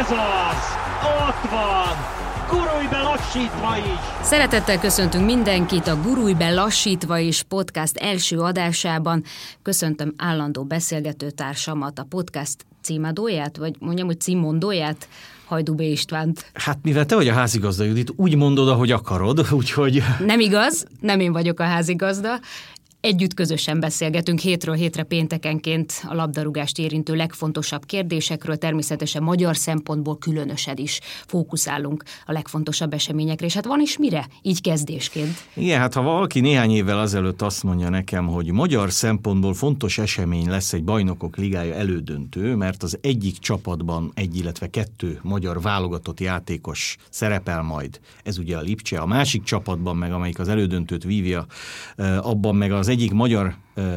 Ez az! Ott van! Gurulj be lassítva is! Szeretettel köszöntünk mindenkit a Gurulj be lassítva is podcast első adásában. Köszöntöm állandó beszélgetőtársamat, a podcast címadóját, vagy mondjam, hogy címmondóját, Hajdú B. Istvánt. Hát mivel te vagy a házigazda, Judit, úgy mondod, ahogy akarod, úgyhogy... Nem igaz, nem én vagyok a házigazda. Együtt közösen beszélgetünk hétről hétre péntekenként a labdarúgást érintő legfontosabb kérdésekről, természetesen magyar szempontból különösen is fókuszálunk a legfontosabb eseményekre, és hát van is mire, így kezdésként. Igen, hát ha valaki néhány évvel azelőtt azt mondja nekem, hogy magyar szempontból fontos esemény lesz egy bajnokok ligája elődöntő, mert az egyik csapatban egy, illetve kettő magyar válogatott játékos szerepel majd, ez ugye a Lipcse, a másik csapatban meg, amelyik az elődöntőt vívja, abban meg az egyik magyar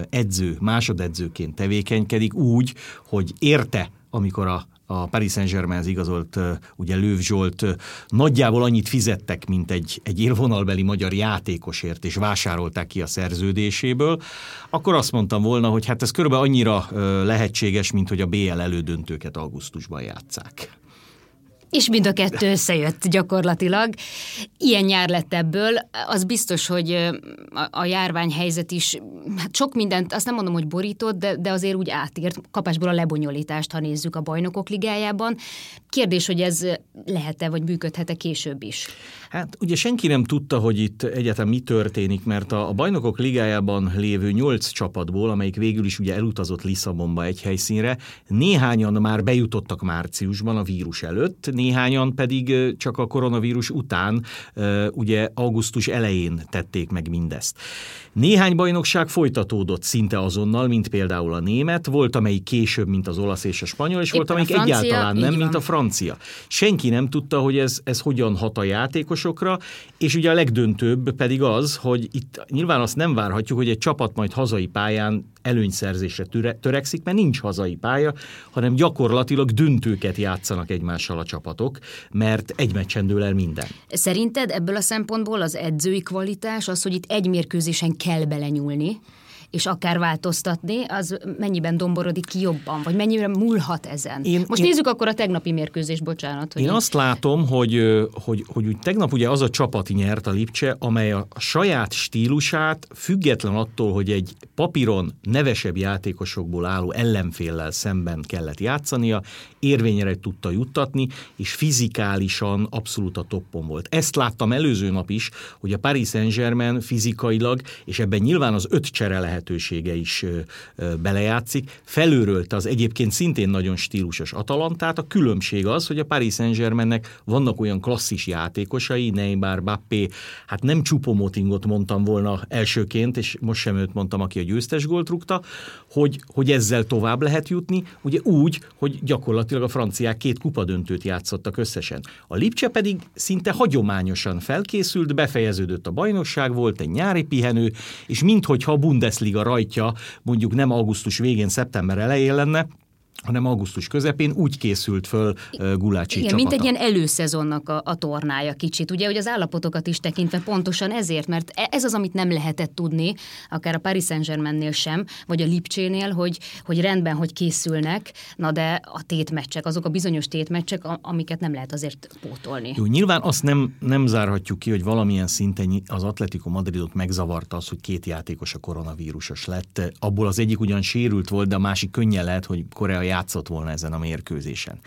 edző másodedzőként tevékenykedik úgy, hogy érte, amikor a a Paris Saint-Germainhez igazolt ugye Lőv Zsolt nagyjából annyit fizettek, mint egy, egy élvonalbeli magyar játékosért, és vásárolták ki a szerződéséből, akkor azt mondtam volna, hogy hát ez körülbelül annyira lehetséges, mint hogy a BL elődöntőket augusztusban játszák. És mind a kettő összejött gyakorlatilag. Ilyen nyár lett ebből. Az biztos, hogy a járványhelyzet is, hát sok mindent, azt nem mondom, hogy borított, de, de azért úgy átírt kapásból a lebonyolítást, ha nézzük a bajnokok ligájában. Kérdés, hogy ez lehet-e, vagy működhet-e később is? Hát ugye senki nem tudta, hogy itt egyáltalán mi történik, mert a, a bajnokok ligájában lévő nyolc csapatból, amelyik végül is ugye elutazott Lisszabonba egy helyszínre, néhányan már bejutottak márciusban a vírus előtt, néhányan pedig csak a koronavírus után, ugye augusztus elején tették meg mindezt. Néhány bajnokság folytatódott szinte azonnal, mint például a német, volt amelyik később, mint az olasz és a spanyol, és Éppen volt amelyik francia, egyáltalán nem, mint a francia. Senki nem tudta, hogy ez, ez hogyan hat a játékosokra, és ugye a legdöntőbb pedig az, hogy itt nyilván azt nem várhatjuk, hogy egy csapat majd hazai pályán előnyszerzésre töre, törekszik, mert nincs hazai pálya, hanem gyakorlatilag döntőket játszanak egymással a csapatok, mert egy meccsen dől el minden. Szerinted ebből a szempontból az edzői kvalitás, az, hogy itt egy mérkőzésen kell belenyúlni, és akár változtatni, az mennyiben domborodik ki jobban, vagy mennyire múlhat ezen? Én, Most én, nézzük akkor a tegnapi mérkőzés, bocsánat. Hogy én azt látom, hogy, hogy, hogy úgy tegnap ugye az a csapat nyert a Lipcse, amely a saját stílusát független attól, hogy egy papíron nevesebb játékosokból álló ellenféllel szemben kellett játszania, érvényre tudta juttatni, és fizikálisan abszolút a toppon volt. Ezt láttam előző nap is, hogy a Paris Saint-Germain fizikailag, és ebben nyilván az öt csere lehetősége is belejátszik, felőrölte az egyébként szintén nagyon stílusos Atalantát. A különbség az, hogy a Paris Saint-Germainnek vannak olyan klasszis játékosai, Neymar, Bappé, hát nem Csupomotingot mondtam volna elsőként, és most sem őt mondtam, aki a győztes gólt rúgta, hogy, hogy ezzel tovább lehet jutni, ugye úgy, hogy gyakorlatilag a franciák két kupadöntőt játszottak összesen. A Lipcse pedig szinte hagyományosan felkészült, befejeződött a bajnokság, volt egy nyári pihenő, és minthogyha a Bundesliga rajtja mondjuk nem augusztus végén, szeptember elején lenne, hanem augusztus közepén úgy készült föl Gulácsi Igen, csapata. mint egy ilyen előszezonnak a, a tornája kicsit, ugye, hogy az állapotokat is tekintve pontosan ezért, mert e, ez az, amit nem lehetett tudni, akár a Paris Saint-Germainnél sem, vagy a Lipcsénél, hogy, hogy rendben, hogy készülnek, na de a tétmeccsek, azok a bizonyos tétmeccsek, amiket nem lehet azért pótolni. Jó, nyilván azt nem, nem zárhatjuk ki, hogy valamilyen szinten az Atletico Madridot megzavarta az, hogy két játékos a koronavírusos lett. Abból az egyik ugyan sérült volt, de a másik könnyen lehet, hogy Játszott volna ezen a mérkőzésen.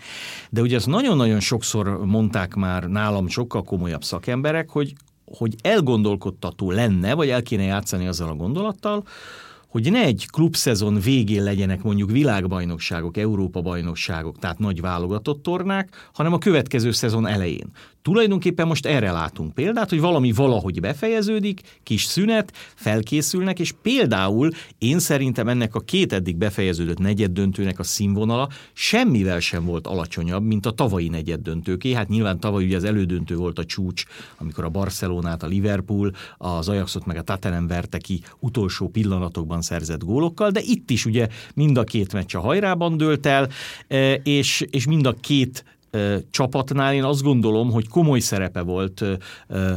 De ugye azt nagyon-nagyon sokszor mondták már nálam sokkal komolyabb szakemberek, hogy, hogy elgondolkodtató lenne, vagy el kéne játszani azzal a gondolattal, hogy ne egy klubszezon végén legyenek mondjuk világbajnokságok, Európa-bajnokságok, tehát nagy válogatott tornák, hanem a következő szezon elején. Tulajdonképpen most erre látunk példát, hogy valami valahogy befejeződik, kis szünet, felkészülnek, és például én szerintem ennek a két eddig befejeződött negyed döntőnek a színvonala semmivel sem volt alacsonyabb, mint a tavalyi negyed döntőké. Hát nyilván tavaly ugye az elődöntő volt a csúcs, amikor a Barcelonát, a Liverpool, az Ajaxot meg a Tottenham verte ki utolsó pillanatokban szerzett gólokkal, de itt is ugye mind a két meccs a hajrában dőlt el, e, és, és mind a két csapatnál én azt gondolom, hogy komoly szerepe volt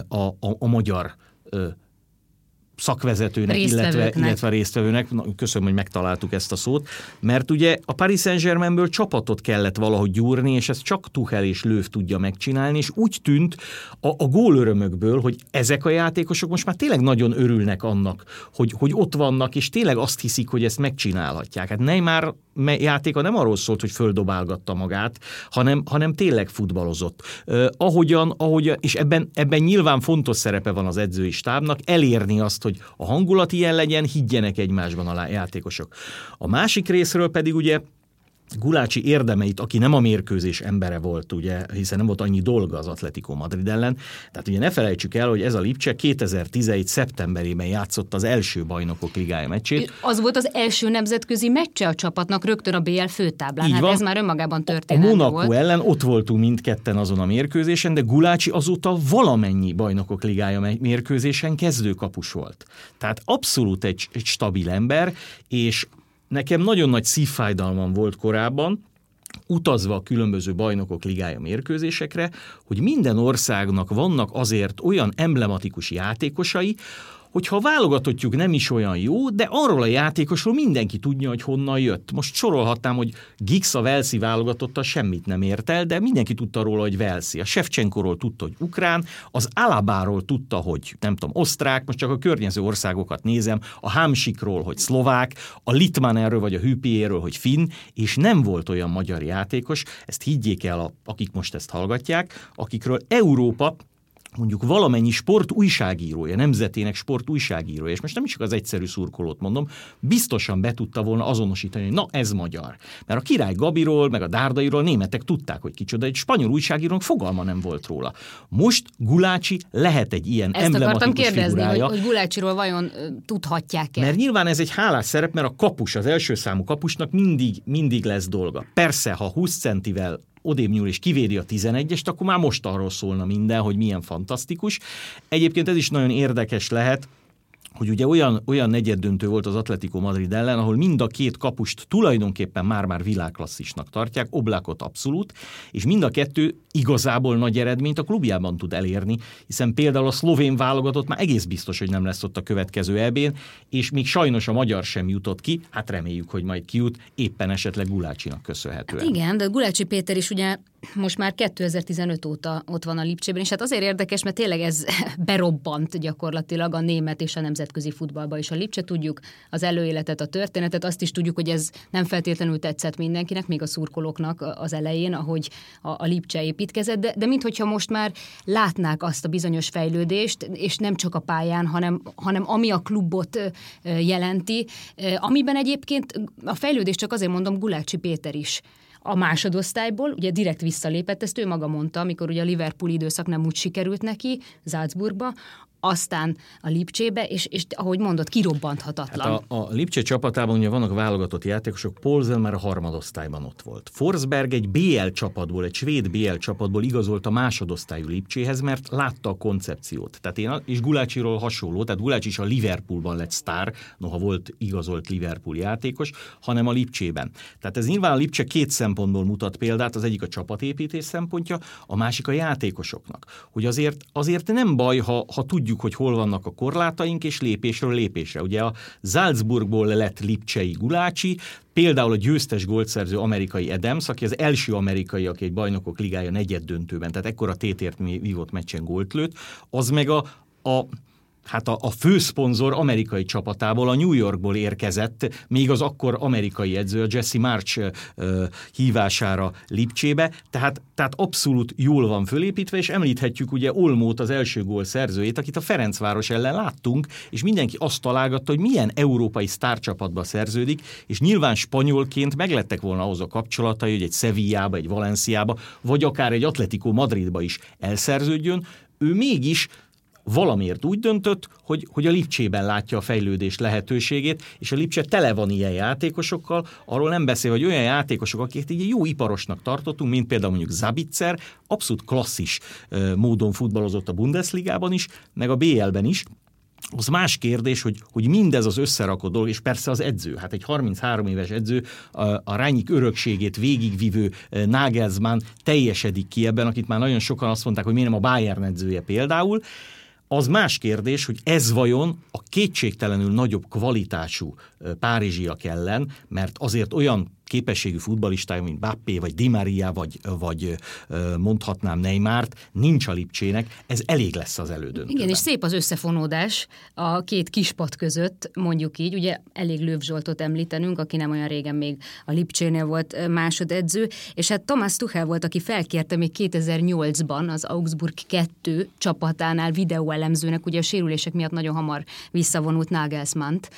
a, a, a magyar szakvezetőnek, illetve, illetve résztvevőnek, Na, köszönöm, hogy megtaláltuk ezt a szót, mert ugye a Paris Saint-Germainből csapatot kellett valahogy gyúrni, és ezt csak Tuchel és Löw tudja megcsinálni, és úgy tűnt a, a gólörömökből, hogy ezek a játékosok most már tényleg nagyon örülnek annak, hogy, hogy ott vannak, és tényleg azt hiszik, hogy ezt megcsinálhatják. Hát Neymar játéka nem arról szólt, hogy földobálgatta magát, hanem, hanem tényleg futballozott. Uh, ahogyan, ahogyan, és ebben, ebben nyilván fontos szerepe van az edzői stábnak, elérni azt, hogy a hangulat ilyen legyen, higgyenek egymásban a játékosok. A másik részről pedig ugye Gulácsi érdemeit, aki nem a mérkőzés embere volt, ugye, hiszen nem volt annyi dolga az Atletico Madrid ellen. Tehát ugye ne felejtsük el, hogy ez a Lipcse 2011. szeptemberében játszott az első bajnokok ligája meccsét. Az volt az első nemzetközi meccse a csapatnak rögtön a BL főtáblán. Így hát van. ez már önmagában történt. A Monaco volt. ellen ott voltunk mindketten azon a mérkőzésen, de Gulácsi azóta valamennyi bajnokok ligája mérkőzésen kezdőkapus volt. Tehát abszolút egy, egy stabil ember, és Nekem nagyon nagy szívfájdalmam volt korábban, utazva a különböző bajnokok ligája mérkőzésekre, hogy minden országnak vannak azért olyan emblematikus játékosai, hogyha a válogatottjuk nem is olyan jó, de arról a játékosról mindenki tudja, hogy honnan jött. Most sorolhatnám, hogy Gix a Velszi válogatotta semmit nem ért el, de mindenki tudta róla, hogy Velszi. A Shevchenkoról tudta, hogy ukrán, az Alabáról tudta, hogy nem tudom, osztrák, most csak a környező országokat nézem, a Hámsikról, hogy szlovák, a Litmanerről vagy a Hüpiéről, hogy finn, és nem volt olyan magyar játékos, ezt higgyék el, akik most ezt hallgatják, akikről Európa mondjuk valamennyi sport újságírója, nemzetének sport újságírója, és most nem csak az egyszerű szurkolót mondom, biztosan be tudta volna azonosítani, hogy na ez magyar. Mert a király Gabiról, meg a Dárdairól németek tudták, hogy kicsoda, egy spanyol újságírónak fogalma nem volt róla. Most Gulácsi lehet egy ilyen Ezt akartam kérdezni, figurája, hogy, hogy Gulácsiról vajon tudhatják-e? Mert nyilván ez egy hálás szerep, mert a kapus, az első számú kapusnak mindig, mindig lesz dolga. Persze, ha 20 centivel odébb nyúl és kivédi a 11-est, akkor már most arról szólna minden, hogy milyen fantasztikus. Egyébként ez is nagyon érdekes lehet, hogy ugye olyan, olyan negyeddöntő volt az Atletico Madrid ellen, ahol mind a két kapust tulajdonképpen már-már világklasszisnak tartják, Oblakot abszolút, és mind a kettő igazából nagy eredményt a klubjában tud elérni, hiszen például a szlovén válogatott már egész biztos, hogy nem lesz ott a következő ebén, és még sajnos a magyar sem jutott ki, hát reméljük, hogy majd kijut, éppen esetleg Gulácsinak köszönhetően. Hát igen, de Gulácsi Péter is ugye most már 2015 óta ott van a Lipcsében, és hát azért érdekes, mert tényleg ez berobbant gyakorlatilag a német és a nemzetközi futballba is. A Lipcse tudjuk az előéletet, a történetet, azt is tudjuk, hogy ez nem feltétlenül tetszett mindenkinek, még a szurkolóknak az elején, ahogy a, a Lipcse építkezett, de, de minthogyha most már látnák azt a bizonyos fejlődést, és nem csak a pályán, hanem, hanem ami a klubot jelenti, amiben egyébként a fejlődés csak azért mondom Gulácsi Péter is a másodosztályból, ugye direkt visszalépett, ezt ő maga mondta, amikor ugye a Liverpool időszak nem úgy sikerült neki, Salzburgba, aztán a Lipcsébe, és, és ahogy mondott, kirobbanthatatlan. Hát a, a Lipcse csapatában ugye vannak válogatott játékosok, Polzen már a harmadosztályban ott volt. Forsberg egy BL csapatból, egy svéd BL csapatból igazolt a másodosztályú Lipcséhez, mert látta a koncepciót. Tehát én, és Gulácsiról hasonló, tehát Gulácsi is a Liverpoolban lett sztár, noha volt igazolt Liverpool játékos, hanem a Lipcsében. Tehát ez nyilván a Lipcse két szempontból mutat példát, az egyik a csapatépítés szempontja, a másik a játékosoknak. Hogy azért, azért nem baj, ha, ha tudjuk tudjuk, hogy hol vannak a korlátaink, és lépésről lépésre. Ugye a Salzburgból lett Lipcsei Gulácsi, például a győztes gólszerző amerikai Adams, aki az első amerikai, aki egy bajnokok ligája negyed döntőben, tehát ekkora tétért vívott meccsen gólt lőtt, az meg a, a hát a, a főszponzor amerikai csapatából, a New Yorkból érkezett, még az akkor amerikai edző, a Jesse March uh, hívására Lipcsébe, tehát, tehát abszolút jól van fölépítve, és említhetjük ugye Olmót, az első gól szerzőjét, akit a Ferencváros ellen láttunk, és mindenki azt találgatta, hogy milyen európai sztárcsapatba szerződik, és nyilván spanyolként meglettek volna ahhoz a kapcsolatai, hogy egy Sevillába, egy Valenciába, vagy akár egy Atletico Madridba is elszerződjön, ő mégis valamiért úgy döntött, hogy, hogy a Lipcsében látja a fejlődés lehetőségét, és a Lipcse tele van ilyen játékosokkal, arról nem beszél, hogy olyan játékosok, akiket így jó iparosnak tartottunk, mint például mondjuk Zabitzer, abszolút klasszis módon futballozott a Bundesligában is, meg a BL-ben is, az más kérdés, hogy, hogy mindez az összerakott dolog, és persze az edző, hát egy 33 éves edző, a, a Rányik örökségét végigvivő Nagelsmann teljesedik ki ebben, akit már nagyon sokan azt mondták, hogy miért nem a Bayern edzője például, Az más kérdés, hogy ez vajon a kétségtelenül nagyobb kvalitású párizsiak ellen, mert azért olyan képességű futbalistája, mint Bappé, vagy Di Maria, vagy, vagy mondhatnám Neymárt, nincs a Lipcsének, ez elég lesz az elődöntőben. Igen, és szép az összefonódás a két kispat között, mondjuk így, ugye elég Lőv Zsoltot említenünk, aki nem olyan régen még a Lipcsénél volt másodedző, és hát Thomas Tuchel volt, aki felkérte még 2008-ban az Augsburg 2 csapatánál videóelemzőnek, ugye a sérülések miatt nagyon hamar visszavonult Nagelsmann-t,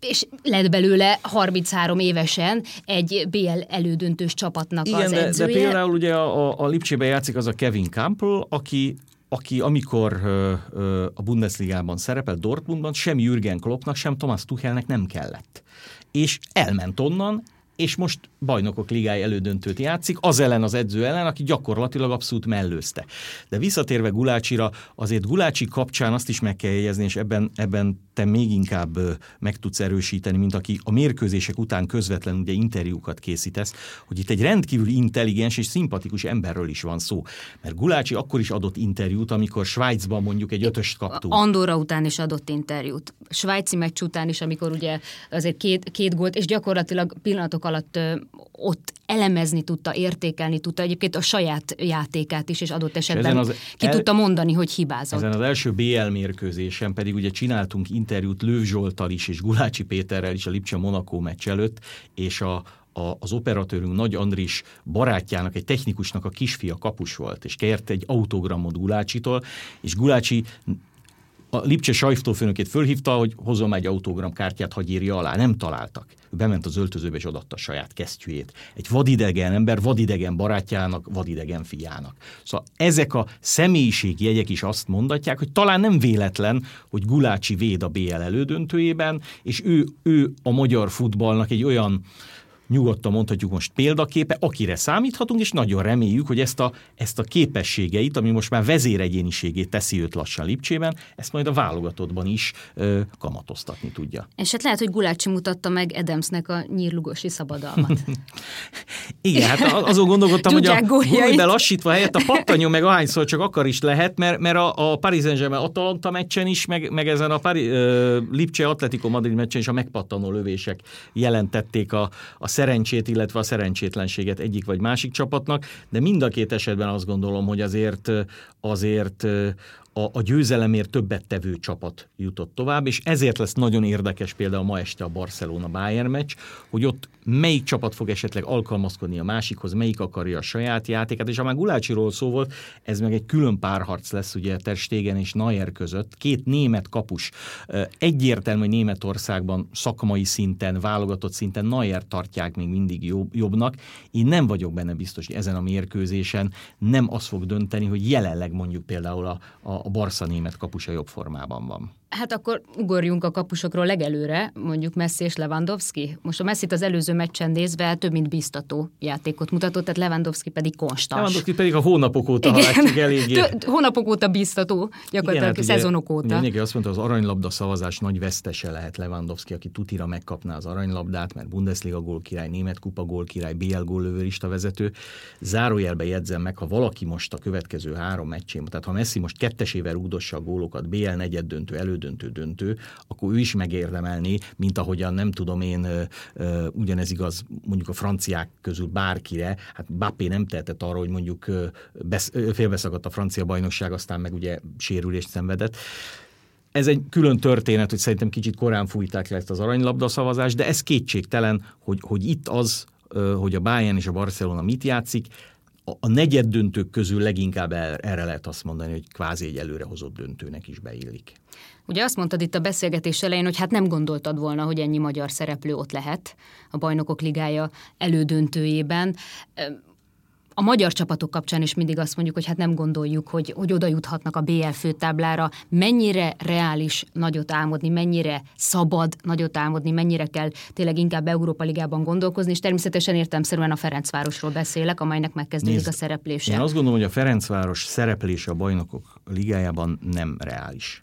és lett belőle 33 évesen egy BL elődöntős csapatnak Igen, az edzője. De, de például ugye a, a Lipcsébe játszik az a Kevin Campbell, aki aki amikor ö, ö, a Bundesligában szerepelt Dortmundban, sem Jürgen Kloppnak, sem Thomas Tuchelnek nem kellett. És elment onnan, és most bajnokok ligája elődöntőt játszik, az ellen az edző ellen, aki gyakorlatilag abszolút mellőzte. De visszatérve Gulácsira, azért Gulácsi kapcsán azt is meg kell jegyezni, és ebben, ebben te még inkább meg tudsz erősíteni, mint aki a mérkőzések után közvetlenül ugye interjúkat készítesz, hogy itt egy rendkívül intelligens és szimpatikus emberről is van szó. Mert Gulácsi akkor is adott interjút, amikor Svájcban mondjuk egy ötöst kaptunk. Andorra után is adott interjút. Svájci meccs után is, amikor ugye azért két, két gólt, és gyakorlatilag pillanatok alatt ott elemezni tudta, értékelni tudta, egyébként a saját játékát is, és adott esetben és az ki el... tudta mondani, hogy hibázott. Ezen az első BL mérkőzésen pedig ugye csináltunk interjút Lőv Zsoltal is, és Gulácsi Péterrel is a Lipcse Monaco meccs előtt, és a, a, az operatőrünk Nagy Andris barátjának, egy technikusnak a kisfia kapus volt, és kért egy autogramot Gulácsitól, és Gulácsi a Lipcse sajtófőnökét fölhívta, hogy hozzon egy autogramkártyát, hogy írja alá. Nem találtak. Ő bement az öltözőbe és odatta a saját kesztyűjét. Egy vadidegen ember, vadidegen barátjának, vadidegen fiának. Szóval ezek a személyiségi jegyek is azt mondatják, hogy talán nem véletlen, hogy Gulácsi véd a BL elődöntőjében, és ő, ő a magyar futballnak egy olyan nyugodtan mondhatjuk most példaképe, akire számíthatunk, és nagyon reméljük, hogy ezt a, ezt a képességeit, ami most már vezéregyéniségét teszi őt lassan Lipcsében, ezt majd a válogatottban is ö, kamatoztatni tudja. És hát lehet, hogy Gulácsi mutatta meg Edemsnek a nyírlugosi szabadalmat. Igen, hát azon gondolkodtam, hogy a gólbe lassítva helyett a pattanyó meg ahányszor csak akar is lehet, mert, mert a, a Paris Saint-Germain Atalanta meccsen is, meg, meg ezen a Paris, uh, Lipcse Atletico Madrid meccsen is a megpattanó lövések jelentették a, a szerencsét, illetve a szerencsétlenséget egyik vagy másik csapatnak, de mind a két esetben azt gondolom, hogy azért, azért a, a győzelemért többet tevő csapat jutott tovább, és ezért lesz nagyon érdekes például ma este a Barcelona-Bayern meccs, hogy ott melyik csapat fog esetleg alkalmazkodni a másikhoz, melyik akarja a saját játékát, és ha már Gulácsiról szó volt, ez meg egy külön párharc lesz ugye Ter Stegen és Nayer között, két német kapus. Egyértelmű, hogy Németországban szakmai szinten, válogatott szinten Nayer tartják még mindig jobb, jobbnak. Én nem vagyok benne biztos, hogy ezen a mérkőzésen nem az fog dönteni, hogy jelenleg mondjuk például a, a a Barca német kapusa jobb formában van. Hát akkor ugorjunk a kapusokról legelőre, mondjuk Messi és Lewandowski. Most a messi az előző meccsen nézve több mint biztató játékot mutatott, tehát Lewandowski pedig konstans. Lewandowski pedig a hónapok óta, látjuk eléggé. hónapok óta biztató, gyakorlatilag Igen, hát szezonok óta. Mindenki azt mondta, az aranylabda szavazás nagy vesztese lehet Lewandowski, aki tutira megkapná az aranylabdát, mert Bundesliga gól király, német kupa gól király, BL góllövőrista vezető. Zárójelbe jegyzem meg, ha valaki most a következő három meccsén, tehát ha Messi most kettesével rúdossa a gólokat, BL negyed döntő, elő elődöntő döntő, akkor ő is megérdemelné, mint ahogyan nem tudom én, ugyanez igaz mondjuk a franciák közül bárkire, hát Bappé nem tehetett arra, hogy mondjuk félbeszakadt a francia bajnokság, aztán meg ugye sérülést szenvedett. Ez egy külön történet, hogy szerintem kicsit korán fújták le ezt az aranylabda szavazást, de ez kétségtelen, hogy, hogy itt az, hogy a Bayern és a Barcelona mit játszik, a negyed döntők közül leginkább erre lehet azt mondani, hogy kvázi egy előrehozott döntőnek is beillik. Ugye azt mondtad itt a beszélgetés elején, hogy hát nem gondoltad volna, hogy ennyi magyar szereplő ott lehet a Bajnokok Ligája elődöntőjében. A magyar csapatok kapcsán is mindig azt mondjuk, hogy hát nem gondoljuk, hogy, hogy oda juthatnak a BL főtáblára. Mennyire reális nagyot álmodni, mennyire szabad nagyot álmodni, mennyire kell tényleg inkább Európa Ligában gondolkozni, és természetesen értelmszerűen a Ferencvárosról beszélek, amelynek megkezdődik Nézd, a szereplése. Én azt gondolom, hogy a Ferencváros szereplése a bajnokok ligájában nem reális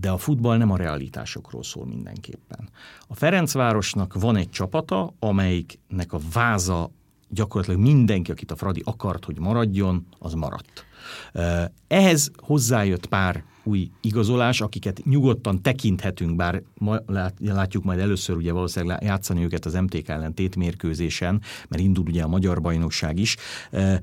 de a futball nem a realitásokról szól mindenképpen. A Ferencvárosnak van egy csapata, amelyiknek a váza gyakorlatilag mindenki, akit a Fradi akart, hogy maradjon, az maradt. Ehhez hozzájött pár új igazolás, akiket nyugodtan tekinthetünk, bár ma látjuk majd először ugye valószínűleg játszani őket az MTK ellen tétmérkőzésen, mert indul ugye a magyar bajnokság is,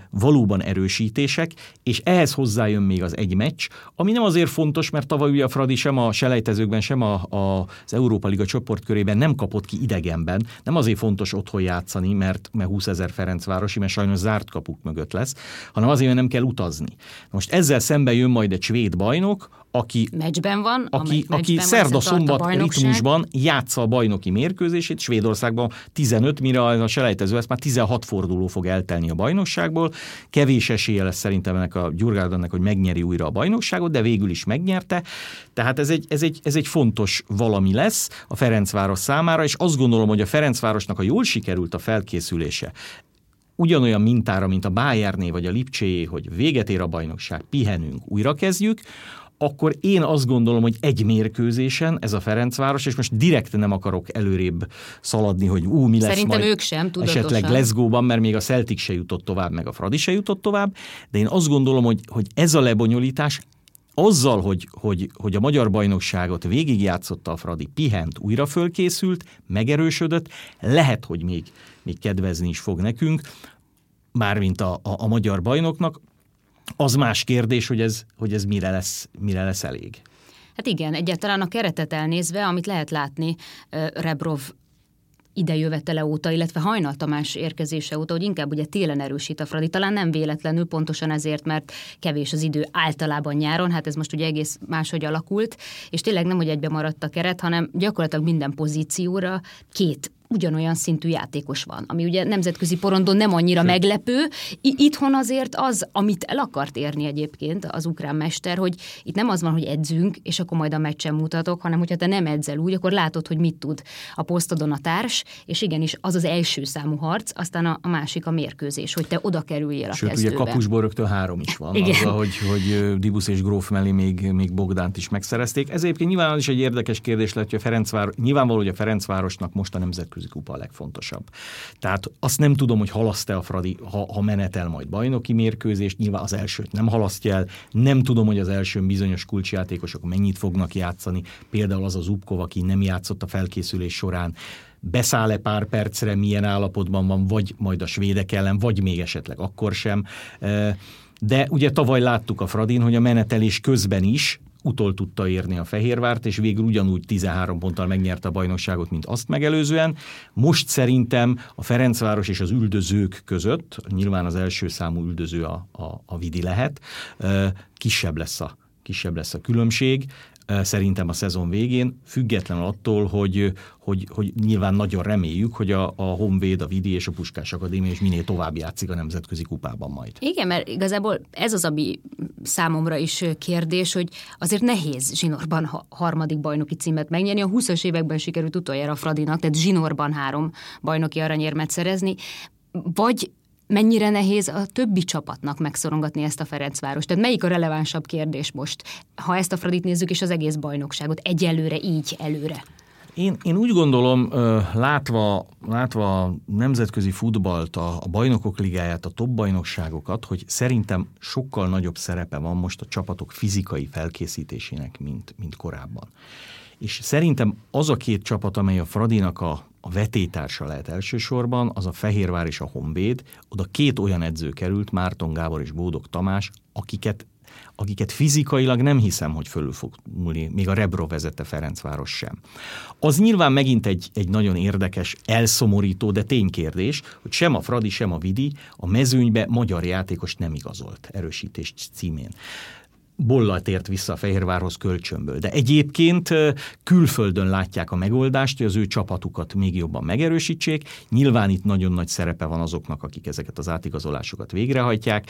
valóban erősítések, és ehhez hozzájön még az egy meccs, ami nem azért fontos, mert tavaly ugye a Fradi sem a selejtezőkben, sem a, a, az Európa Liga csoportkörében nem kapott ki idegenben, nem azért fontos otthon játszani, mert, mert 20 ezer Ferencvárosi, mert sajnos zárt kapuk mögött lesz, hanem azért, mert nem kell utazni. Most ezzel szemben jön majd egy svéd bajnok, aki, meccsben van, aki, aki szerda-szombat ritmusban játsza a bajnoki mérkőzését, Svédországban 15, mire a selejtező ezt már 16 forduló fog eltelni a bajnokságból. Kevés esélye lesz szerintem ennek a Gyurgárdannak, hogy megnyeri újra a bajnokságot, de végül is megnyerte. Tehát ez egy, ez egy, ez egy fontos valami lesz a Ferencváros számára, és azt gondolom, hogy a Ferencvárosnak a jól sikerült a felkészülése, ugyanolyan mintára, mint a Bayerné vagy a Lipcséjé, hogy véget ér a bajnokság, pihenünk, újra kezdjük, akkor én azt gondolom, hogy egy mérkőzésen ez a Ferencváros, és most direkt nem akarok előrébb szaladni, hogy ú, mi lesz Szerintem majd ők sem, tudatosan. esetleg Glasgow-ban, mert még a Celtic se jutott tovább, meg a Fradi se jutott tovább, de én azt gondolom, hogy, hogy ez a lebonyolítás azzal, hogy, hogy, hogy a magyar bajnokságot végigjátszotta a Fradi, pihent, újra fölkészült, megerősödött, lehet, hogy még, még kedvezni is fog nekünk, mármint a, a, a magyar bajnoknak, az más kérdés, hogy ez, hogy ez mire, lesz, mire lesz elég. Hát igen, egyáltalán a keretet elnézve, amit lehet látni Rebrov idejövetele óta, illetve Hajnal Tamás érkezése óta, hogy inkább ugye télen erősít a Fradi. Talán nem véletlenül, pontosan ezért, mert kevés az idő általában nyáron, hát ez most ugye egész máshogy alakult, és tényleg nem, hogy egybe maradt a keret, hanem gyakorlatilag minden pozícióra két ugyanolyan szintű játékos van, ami ugye nemzetközi porondon nem annyira meglepő. Itthon azért az, amit el akart érni egyébként az ukrán mester, hogy itt nem az van, hogy edzünk, és akkor majd a meccsen mutatok, hanem hogyha te nem edzel úgy, akkor látod, hogy mit tud a posztodon a társ, és igenis az az első számú harc, aztán a, a másik a mérkőzés, hogy te oda kerüljél a Sőt, kezdőbe. ugye kapusból rögtön három is van, Igen. azzal, hogy, hogy Dibusz és Gróf mellé még, még Bogdánt is megszerezték. Ez egyébként nyilván az is egy érdekes kérdés lett, hogy a Ferencváros, nyilvánvaló, hogy a Ferencvárosnak most a nemzetközi nemzetközi kupa a legfontosabb. Tehát azt nem tudom, hogy halaszt-e a Fradi, ha, ha menetel majd bajnoki mérkőzést, nyilván az elsőt nem halasztja el, nem tudom, hogy az elsőn bizonyos kulcsjátékosok mennyit fognak játszani, például az az Zubkov, aki nem játszott a felkészülés során, beszáll-e pár percre, milyen állapotban van, vagy majd a svédek ellen, vagy még esetleg akkor sem. De ugye tavaly láttuk a Fradin, hogy a menetelés közben is utol tudta érni a Fehérvárt, és végül ugyanúgy 13 ponttal megnyerte a bajnokságot, mint azt megelőzően. Most szerintem a Ferencváros és az üldözők között, nyilván az első számú üldöző a, a, a Vidi lehet, kisebb lesz a kisebb lesz a különbség szerintem a szezon végén, függetlenül attól, hogy, hogy, hogy nyilván nagyon reméljük, hogy a, a Honvéd, a Vidi és a Puskás Akadémia is minél tovább játszik a nemzetközi kupában majd. Igen, mert igazából ez az, ami számomra is kérdés, hogy azért nehéz zsinórban ha harmadik bajnoki címet megnyerni. A 20-as években sikerült utoljára a Fradinak, tehát zsinórban három bajnoki aranyérmet szerezni. Vagy mennyire nehéz a többi csapatnak megszorongatni ezt a Ferencváros? Tehát melyik a relevánsabb kérdés most, ha ezt a Fradit nézzük, és az egész bajnokságot egyelőre így előre? Én, én úgy gondolom, látva, látva a nemzetközi futballt, a, a bajnokok ligáját, a top bajnokságokat, hogy szerintem sokkal nagyobb szerepe van most a csapatok fizikai felkészítésének, mint, mint korábban. És szerintem az a két csapat, amely a Fradinak a a vetétársa lehet elsősorban, az a Fehérvár és a Honvéd. Oda két olyan edző került, Márton Gábor és Bódog Tamás, akiket akiket fizikailag nem hiszem, hogy fölül fog múlni, még a Rebro vezette Ferencváros sem. Az nyilván megint egy, egy nagyon érdekes, elszomorító, de ténykérdés, hogy sem a Fradi, sem a Vidi a mezőnybe magyar játékos nem igazolt erősítés címén. Bolla tért vissza a Fehérvárhoz kölcsönből. De egyébként külföldön látják a megoldást, hogy az ő csapatukat még jobban megerősítsék. Nyilván itt nagyon nagy szerepe van azoknak, akik ezeket az átigazolásokat végrehajtják.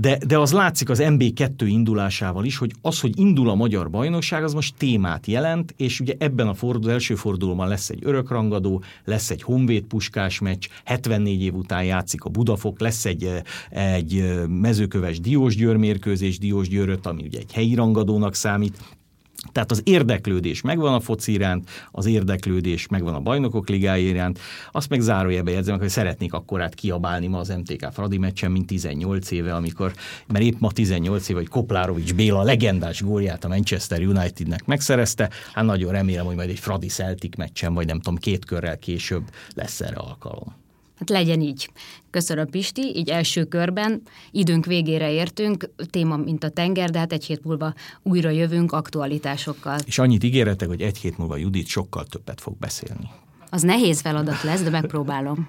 De, de az látszik az MB2 indulásával is, hogy az, hogy indul a magyar bajnokság, az most témát jelent, és ugye ebben a fordul, első fordulóban lesz egy örökrangadó, lesz egy honvéd puskás meccs, 74 év után játszik a Budafok, lesz egy, egy mezőköves Diósgyőr mérkőzés, Diósgyőröt, ami ugye egy helyi rangadónak számít, Tehát az érdeklődés megvan a foci iránt, az érdeklődés megvan a bajnokok ligája iránt. Azt meg zárójelbe jegyzem, hogy szeretnék akkorát kiabálni ma az MTK Fradi meccsen, mint 18 éve, amikor, mert épp ma 18 éve, hogy Koplárovics Béla legendás gólját a Manchester Unitednek megszerezte. Hát nagyon remélem, hogy majd egy Fradi Celtic meccsen, vagy nem tudom, két körrel később lesz erre alkalom. Hát legyen így. Köszönöm Pisti, így első körben időnk végére értünk, téma mint a tenger, de hát egy hét múlva újra jövünk aktualitásokkal. És annyit ígéretek, hogy egy hét múlva Judit sokkal többet fog beszélni. Az nehéz feladat lesz, de megpróbálom.